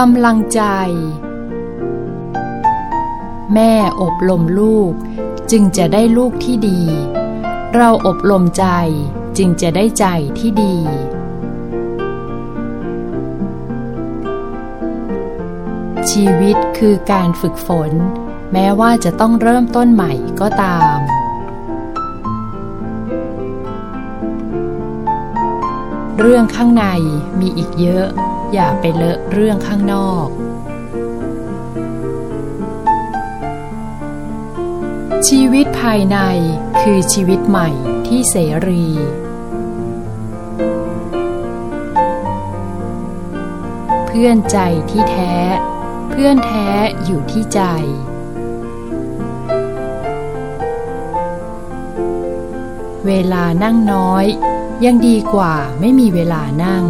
กำลังใจ แม่อบรมลูกจึงจะได้ลูกที่ดี เราอบรมใจจึงจะได้ใจที่ดี ชีวิตคือการฝึกฝน แม้ว่าจะต้องเริ่มต้นใหม่ก็ตามเรื่องข้างในมีอีกเยอะ อย่าไปเลอะเรื่องข้างนอก ชีวิตภายในคือชีวิตใหม่ที่เสรี เพื่อนใจที่แท้ เพื่อนแท้อยู่ที่ใจเวลานั่งน้อย ยังดีกว่าไม่มีเวลานั่ง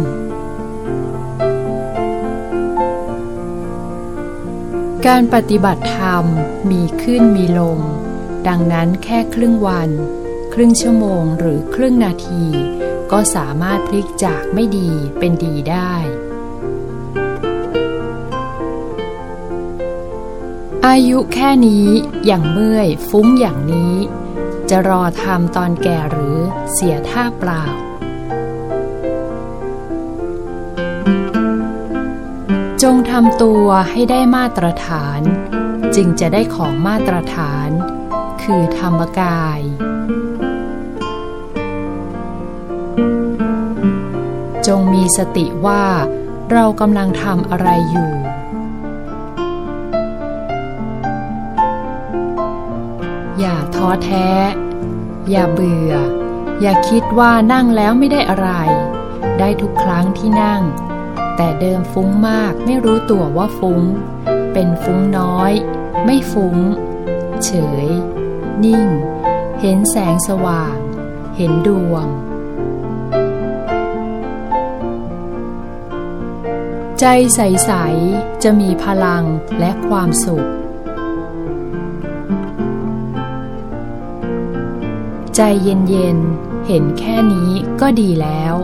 การปฏิบัติธรรมมีขึ้นมีลง ดังนั้นแค่ครึ่งวัน ครึ่งชั่วโมงหรือครึ่งนาที ก็สามารถพลิกจากไม่ดีเป็นดีได้ อายุแค่นี้อย่างเมื่อยฟุ้งอย่างนี้ จะรอทำตอนแก่หรือเสียท่าเปล่า งทำตัวให้ได้มาตรฐาน จึงจะได้ของมาตรฐาน คือธรรมกาย จงมีสติว่าเรากำลังทำอะไรอยู่อย่าท้อแท้ อย่าเบื่อ อย่าคิดว่านั่งแล้วไม่ได้อะไร ได้ทุกครั้งที่นั่ง แต่เดิมฟุ้งมากไม่รู้ตัวว่าฟุ้ง เป็นฟุ้งน้อย ไม่ฟุ้ง เฉย นิ่ง เห็นแสงสว่าง เห็นดวง ใจใส ๆ จะมีพลังและความสุข ใจเย็น ๆ เห็นแค่นี้ก็ดีแล้ว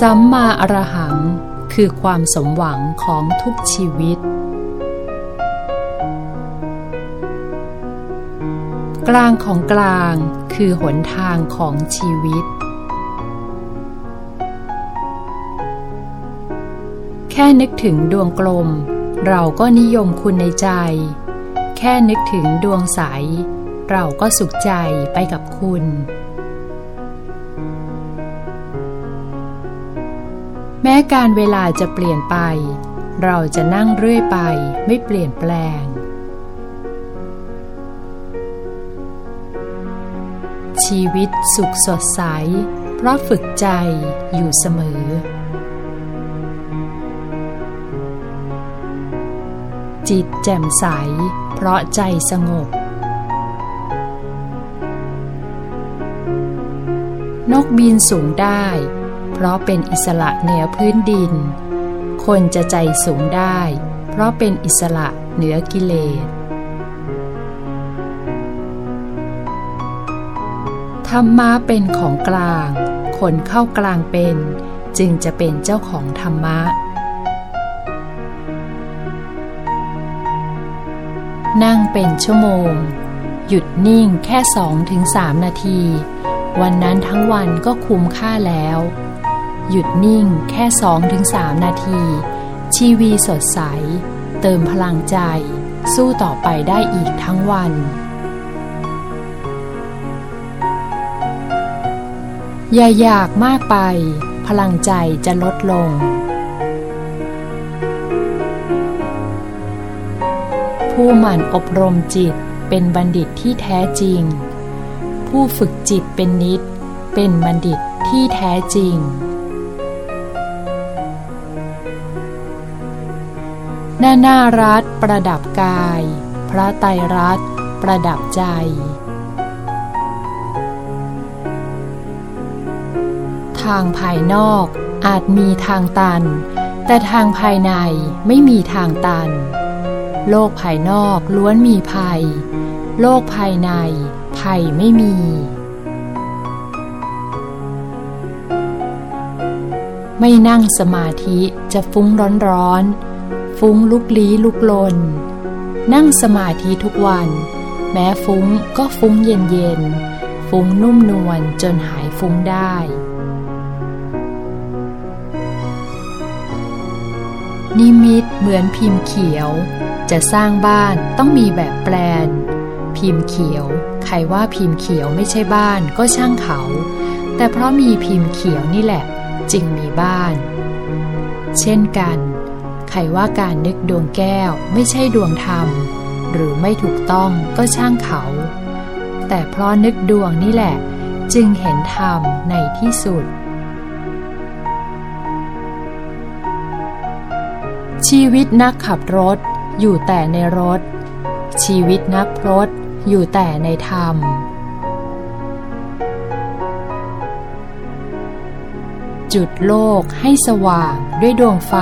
สัมมาอรหัง คือความสมหวังของทุกชีวิต กลางของกลางคือหนทางของชีวิต แค่นึกถึงดวงกลม เราก็นิยมคุณในใจ แค่นึกถึงดวงใส เราก็สุขใจไปกับคุณ แม้การเวลาจะเปลี่ยนไป เราจะนั่งเรื่อยไปไม่เปลี่ยนแปลง ชีวิตสุขสดใส เพราะฝึกใจอยู่เสมอ จิตแจ่มใส เพราะใจสงบนกบินสูงได้ เพราะเป็นอิสระเหนือพื้นดิน คนจะใจสูงได้ เพราะเป็นอิสระเหนือกิเลสธรรมะเป็นของกลาง คนเข้ากลางเป็น จึงจะเป็นเจ้าของธรรมะ นั่งเป็นชั่วโมง หยุดนิ่งแค่สองถึงสามนาที วันนั้นทั้งวันก็คุ้มค่าแล้ว หยุดนิ่งแค่สองถึงสามนาที ชีวีสดใส เติมพลังใจ สู้ต่อไปได้อีกทั้งวันอย่าอยากมากไป พลังใจจะลดลง ผู้หมั่นอบรมจิตเป็นบัณฑิตที่แท้จริง ผู้ฝึกจิตเป็นนิด เป็นบัณฑิตที่แท้จริง หน้าหน้ารัฐประดับกาย พระไตรรัตน์ประดับใจ ทางภายนอกอาจมีทางตัน แต่ทางภายในไม่มีทางตัน โลกภายนอกล้วนมีภัย โลกภายในภัยไม่มี ไม่นั่งสมาธิจะฟุ้งร้อนร้อน ฟุ้งลุกลี้ลุกลน นั่งสมาธิทุกวัน แม้ฟุ้งก็ฟุ้งเย็นเย็นฟุ้งนุ่มนวลจนหายฟุ้งได้ นิมิตเหมือนพิมพ์เขียว จะสร้างบ้านต้องมีแบบแปลน พิมพ์เขียว ใครว่าพิมพ์เขียวไม่ใช่บ้านก็ช่างเขา แต่เพราะมีพิมพ์เขียวนี่แหละ จึงมีบ้าน เช่นกัน รว่าการนึกดวงแก้วไม่ใช่ดวงธรรม หรือไม่ถูกต้องก็ช่างเขา แต่เพราะนึกดวงนี่แหละ จึงเห็นธรรมในที่สุด ชีวิตนักขับรถอยู่แต่ในรถ ชีวิตนักพรตอยู่แต่ในธรรม จุดโลกให้สว่างด้วยดวงไฟ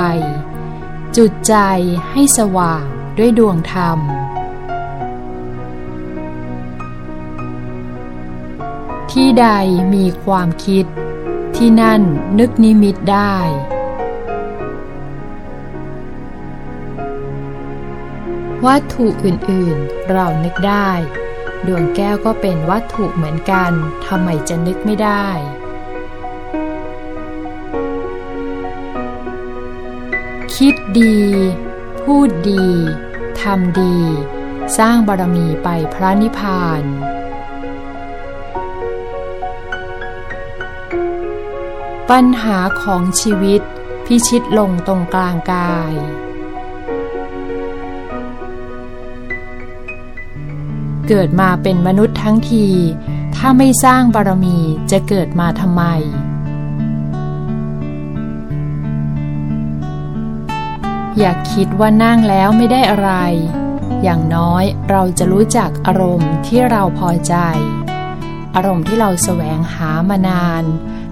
จุดใจให้สว่างด้วยดวงธรรม ที่ใดมีความคิด ที่นั่นนึกนิมิตได้ วัตถุอื่นๆ เรานึกได้ ดวงแก้วก็เป็นวัตถุเหมือนกัน ทำไมจะนึกไม่ได้ คิดดี พูดดีทำดี สร้างบารมีไปพระนิพพานปัญหาของชีวิตพิชิตลงตรงกลางกาย เกิดมาเป็นมนุษย์ทั้งที ถ้าไม่สร้างบารมีจะเกิดมาทำไม อย่าคิดว่านั่งแล้วไม่ได้อะไร อย่างน้อยเราจะรู้จักอารมณ์ที่เราพอใจ อารมณ์ที่เราแสวงหามานาน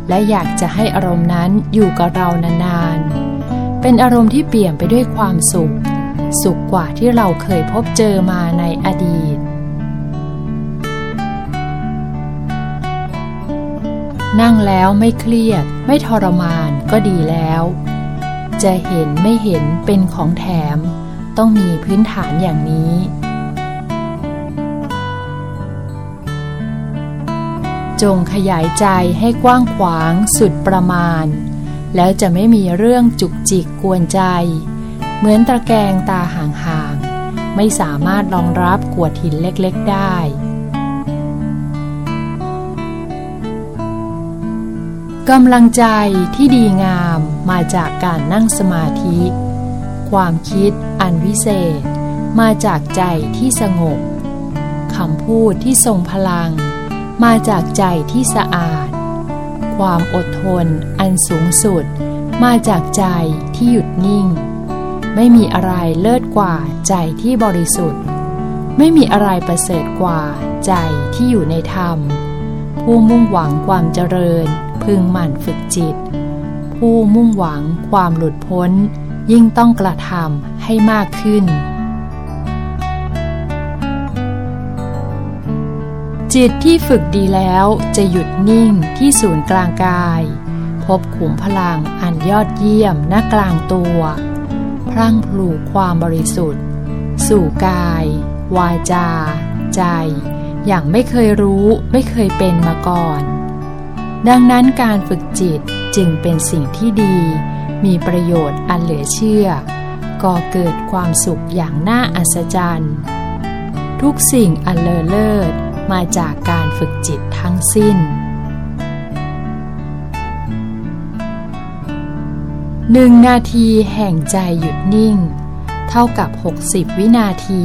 และอยากจะให้อารมณ์นั้นอยู่กับเรานานๆ เป็นอารมณ์ที่เปลี่ยนไปด้วยความสุข สุขกว่าที่เราเคยพบเจอมาในอดีต นั่งแล้วไม่เครียด ไม่ทรมานก็ดีแล้ว จะเห็นไม่เห็นเป็นของแถม ต้องมีพื้นฐานอย่างนี้ จงขยายใจให้กว้างขวางสุดประมาณ แล้วจะไม่มีเรื่องจุกจิกกวนใจ เหมือนตะแกรงตาห่างๆ ไม่สามารถรองรับกวดหินเล็กๆได้ กำลังใจที่ดีงามมาจากการนั่งสมาธิ ความคิดอันวิเศษ มาจากใจที่สงบคำพูดที่ทรงพลัง มาจากใจที่สะอาด ความอดทนอันสูงสุด มาจากใจที่หยุดนิ่ง ไม่มีอะไรเลิศกว่าใจที่บริสุทธิ์ ไม่มีอะไรประเสริฐกว่าใจที่อยู่ในธรรม ผู้มุ่งหวังความเจริญ พึงหมั่นฝึกจิต ผู้มุ่งหวังความหลุดพ้น ยิ่งต้องกระทำให้มากขึ้น จิตที่ฝึกดีแล้วจะหยุดนิ่งที่ศูนย์กลางกาย พบขุมพลังอันยอดเยี่ยมณกลางตัว พรั่งพลูความบริสุทธิ์ สู่กาย วาจา ใจ อย่างไม่เคยรู้ไม่เคยเป็นมาก่อน ดังนั้นการฝึกจิตจึงเป็นสิ่งที่ดี มีประโยชน์อันเหลือเชื่อ ก่อเกิดความสุขอย่างน่าอัศจรรย์ ทุกสิ่งอันเลอเลิศมาจากการฝึกจิตทั้งสิ้น หนึ่งนาทีแห่งใจหยุดนิ่ง เท่ากับ 60 วินาที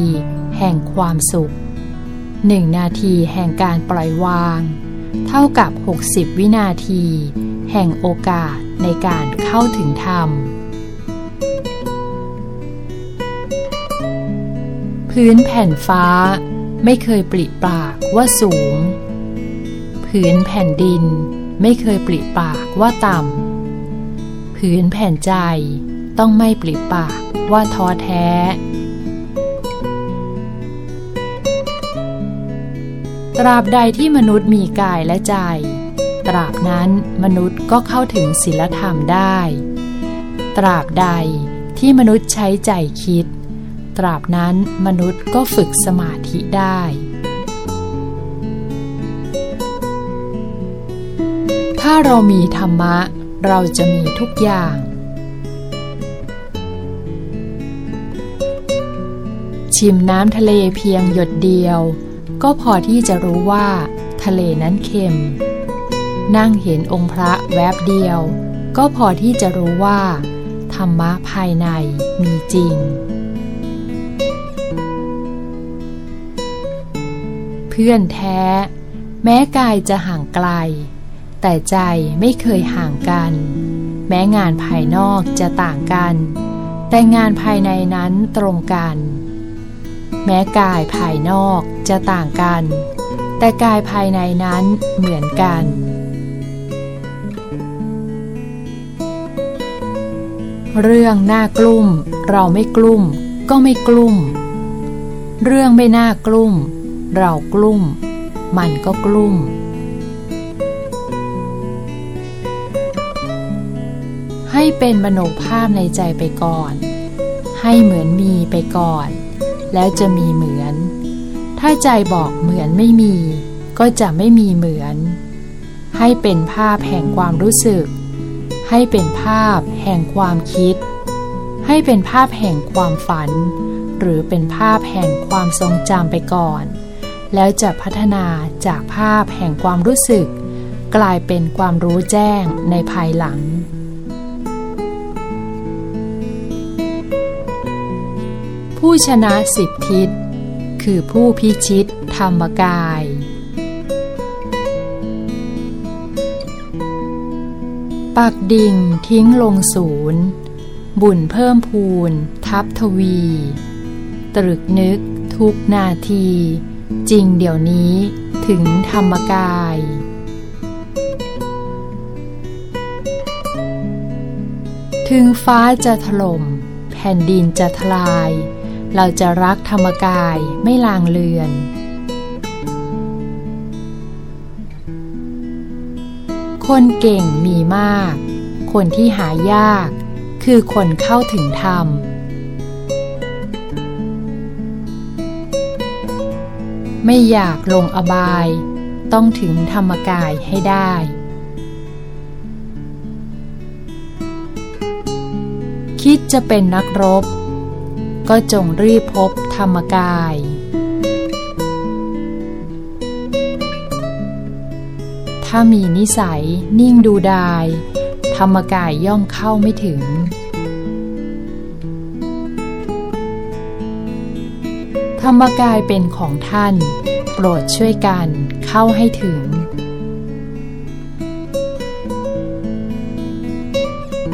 แห่งความสุขหนึ่งนาทีแห่งการปล่อยวาง เท่ากับ 60 วินาที แห่งโอกาสในการเข้าถึงธรรม พื้นแผ่นฟ้าไม่เคยปริปากว่าสูงพื้นแผ่นดินไม่เคยปริปากว่าต่ำพื้นแผ่นใจต้องไม่ปริปากว่าท้อแท้ ตราบใดที่มนุษย์มีกายและใจ ตราบนั้นมนุษย์ก็เข้าถึงศีลธรรมได้ ตราบใดที่มนุษย์ใช้ใจคิด ตราบนั้นมนุษย์ก็ฝึกสมาธิได้ ถ้าเรามีธรรมะ เราจะมีทุกอย่าง ชิมน้ำทะเลเพียงหยดเดียว ก็พอที่จะรู้ว่า ทะเลนั้นเค็ม นั่งเห็นองค์พระแวบเดียว ก็พอที่จะรู้ว่า ธรรมะภายในมีจริง เพื่อนแท้ แม้กายจะห่างไกล แต่ใจไม่เคยห่างกัน แม้งานภายนอกจะต่างกัน แต่งานภายในนั้นตรงกัน แม้กายภายนอก จะต่างกัน แต่กายภายในนั้นเหมือนกัน เรื่องน่ากลุ่ม เราไม่กลุ่ม ก็ไม่กลุ่ม เรื่องไม่น่ากลุ่ม เรากลุ่ม มันก็กลุ่มให้เป็นมโนภาพในใจไปก่อน ให้เหมือนมีไปก่อน แล้วจะมีเหมือน ถ้าใจบอกเหมือนไม่มี ก็จะไม่มีเหมือน ให้เป็นภาพแห่งความรู้สึก ให้เป็นภาพแห่งความคิด ให้เป็นภาพแห่งความฝัน หรือเป็นภาพแห่งความทรงจำไปก่อน แล้วจะพัฒนาจากภาพแห่งความรู้สึก กลายเป็นความรู้แจ้งในภายหลังผู้ชนะสิบทิศ คือผู้พิชิตธรรมกาย ปักดิ่งทิ้งลงศูนย์ บุญเพิ่มพูน ทับทวี ตรึกนึกทุกนาที จริงเดี๋ยวนี้ถึงธรรมกาย ถึงฟ้าจะถล่ม แผ่นดินจะทลาย เราจะรักธรรมกายไม่ลางเลือน คนเก่งมีมาก คนที่หายาก คือคนเข้าถึงธรรม ไม่อยากลงอบาย ต้องถึงธรรมกายให้ได้คิดจะเป็นนักรบ ก็จงรีบพบธรรมกาย ถ้ามีนิสัยนิ่งดูดาย ธรรมกายย่อมเข้าไม่ถึง ธรรมกายเป็นของท่าน โปรดช่วยกันเข้าให้ถึง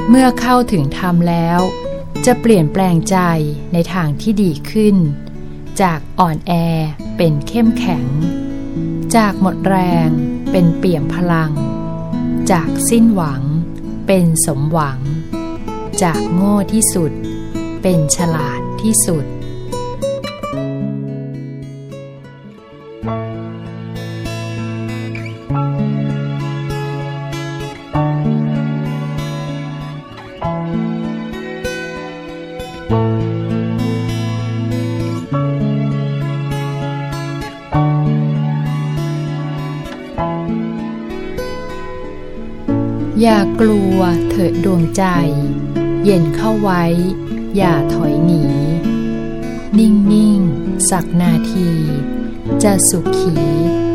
เมื่อเข้าถึงธรรมแล้ว จะเปลี่ยนแปลงใจในทางที่ดีขึ้น จากอ่อนแอเป็นเข้มแข็ง จากหมดแรงเป็นเปี่ยมพลัง จากสิ้นหวัง เป็นสมหวัง จากโง่ที่สุด เป็นฉลาดที่สุด ลัวเถิดดวงใจ เย็นเข้าไว้ อย่าถอยหนี นิ่งนิ่งสักนาที จะสุขขี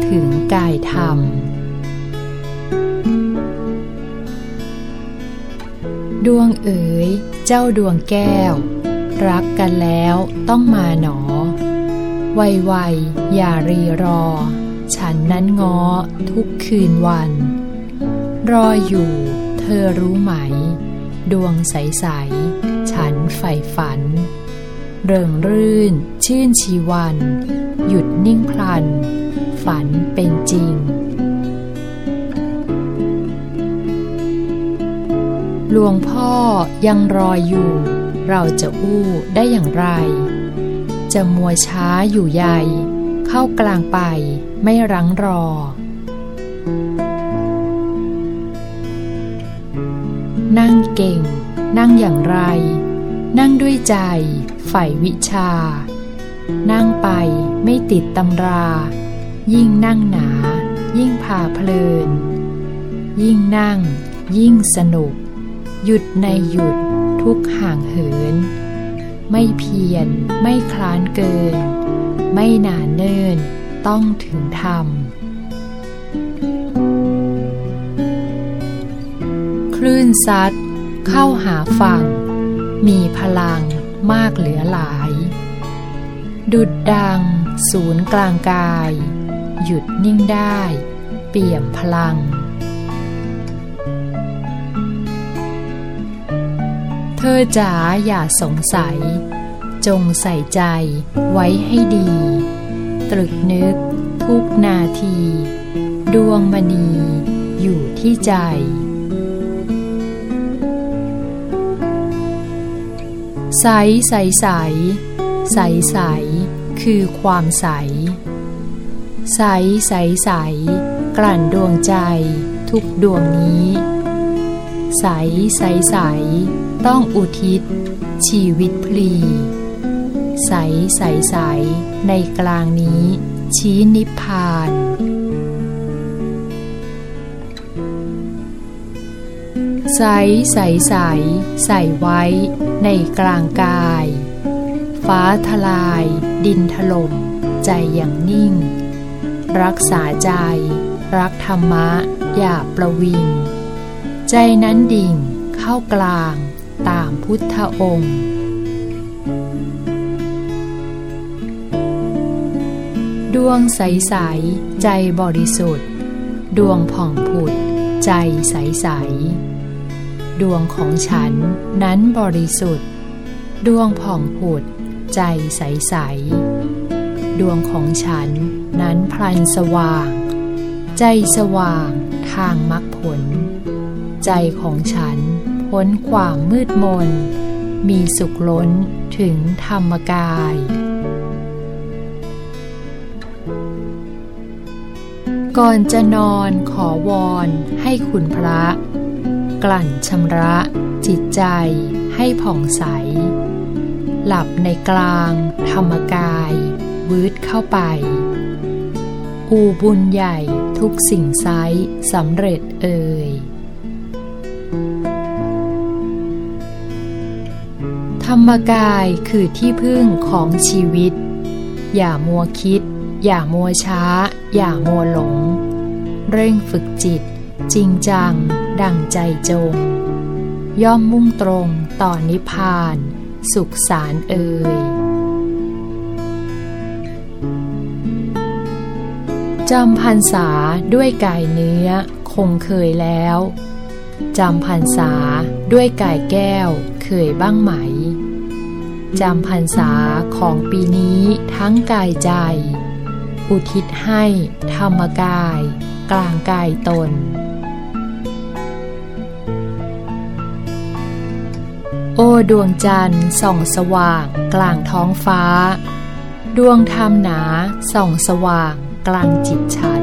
ถึงกายธรรม ดวงเอ๋ย เจ้าดวงแก้ว รักกันแล้วต้องมาหนอไวไวอย่ารีรอ ฉันนั้นง้อทุกคืนวัน รออยู่ ธอรู้ไหม ดวงใส ๆ ฉันใฝ่ฝัน เริงรื่น ชื่นชีวัน หยุดนิ่งพลัน ฝันเป็นจริง หลวงพ่อยังรออยู่ เราจะอู้ได้อย่างไร จะมัวช้าอยู่ใหญ่เข้ากลางไปไม่รั้งรอ นั่งเก่ง นั่งอย่างไร นั่งด้วยใจ ใฝ่วิชา นั่งไปไม่ติดตำรา ยิ่งนั่งหนา ยิ่งพาเพลิน ยิ่งนั่ง ยิ่งสนุก หยุดในหยุดทุกห่างเหิน ไม่เพียรไม่คลานเกิน ไม่หนาเนินต้องถึงธรรม ลื่นซัด เข้าหาฝั่ง มีพลังมากเหลือหลาย ดุดดัง ศูนย์กลางกาย หยุดนิ่งได้ เปี่ยมพลัง เธอจ๋าอย่าสงสัย จงใส่ใจไว้ให้ดี ตรึกนึกทุกนาที ดวงมณีอยู่ที่ใจ ใสใสใสใสใสคือความใส ใสใสใสกลั่นดวงใจ ทุกดวงนี้ ใสใสใสต้องอุทิศ ชีวิตพลีใสใสใสในกลางนี้ ชี้นิพพาน ใสใสใสใส่ไว้ในกลางกาย ฟ้าทลาย ดินถล่ม ใจอย่างนิ่ง รักษาใจ รักธรรมะ อย่าประวิง ใจนั้นดิ่งเข้ากลางตามพุทธองค์ดวงใส ๆ ใจบริสุทธิ์ ดวงผ่องผุด ใจใส ๆ ดวงของฉันนั้นบริสุทธิ์ ดวงผ่องผุด ใจใสๆดวงของฉันนั้นพลันสว่าง ใจสว่างทางมรรคผล ใจของฉันพ้นความมืดมน มีสุขล้นถึงธรรมกาย ก่อนจะนอนขอวอนให้คุณพระ กลั่นชำระ จิตใจให้ผ่องใส หลับในกลาง ธรรมกายวืดเข้าไป อูบุญใหญ่ทุกสิ่งไซสำเร็จเอ่ยธรรมกายคือที่พึ่งของชีวิต อย่ามัวคิด อย่ามัวช้า อย่ามัวหลง เร่งฝึกจิต จริงจัง ดังใจจง ย่อมมุ่งตรงต่อนิพพาน สุขสารเอ่ยจำพรรษาด้วยกายเนื้อคงเคยแล้วจำพรรษาด้วยกายแก้วเคยบ้างไหมจำพรรษาของปีนี้ทั้งกายใจ อุทิศให้ธรรมกาย กลางกายตน โอ้ดวงจันทร์ส่องสว่างกลางท้องฟ้า ดวงธรรมหนาส่องสว่างกลางจิตฉัน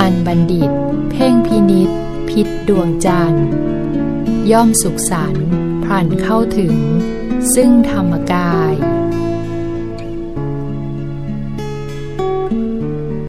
อันบัณฑิต เพ่งพินิษพิษดวงจันทร์ ย่อมสุขสันต์ผ่านเข้าถึง ซึ่งธรรมก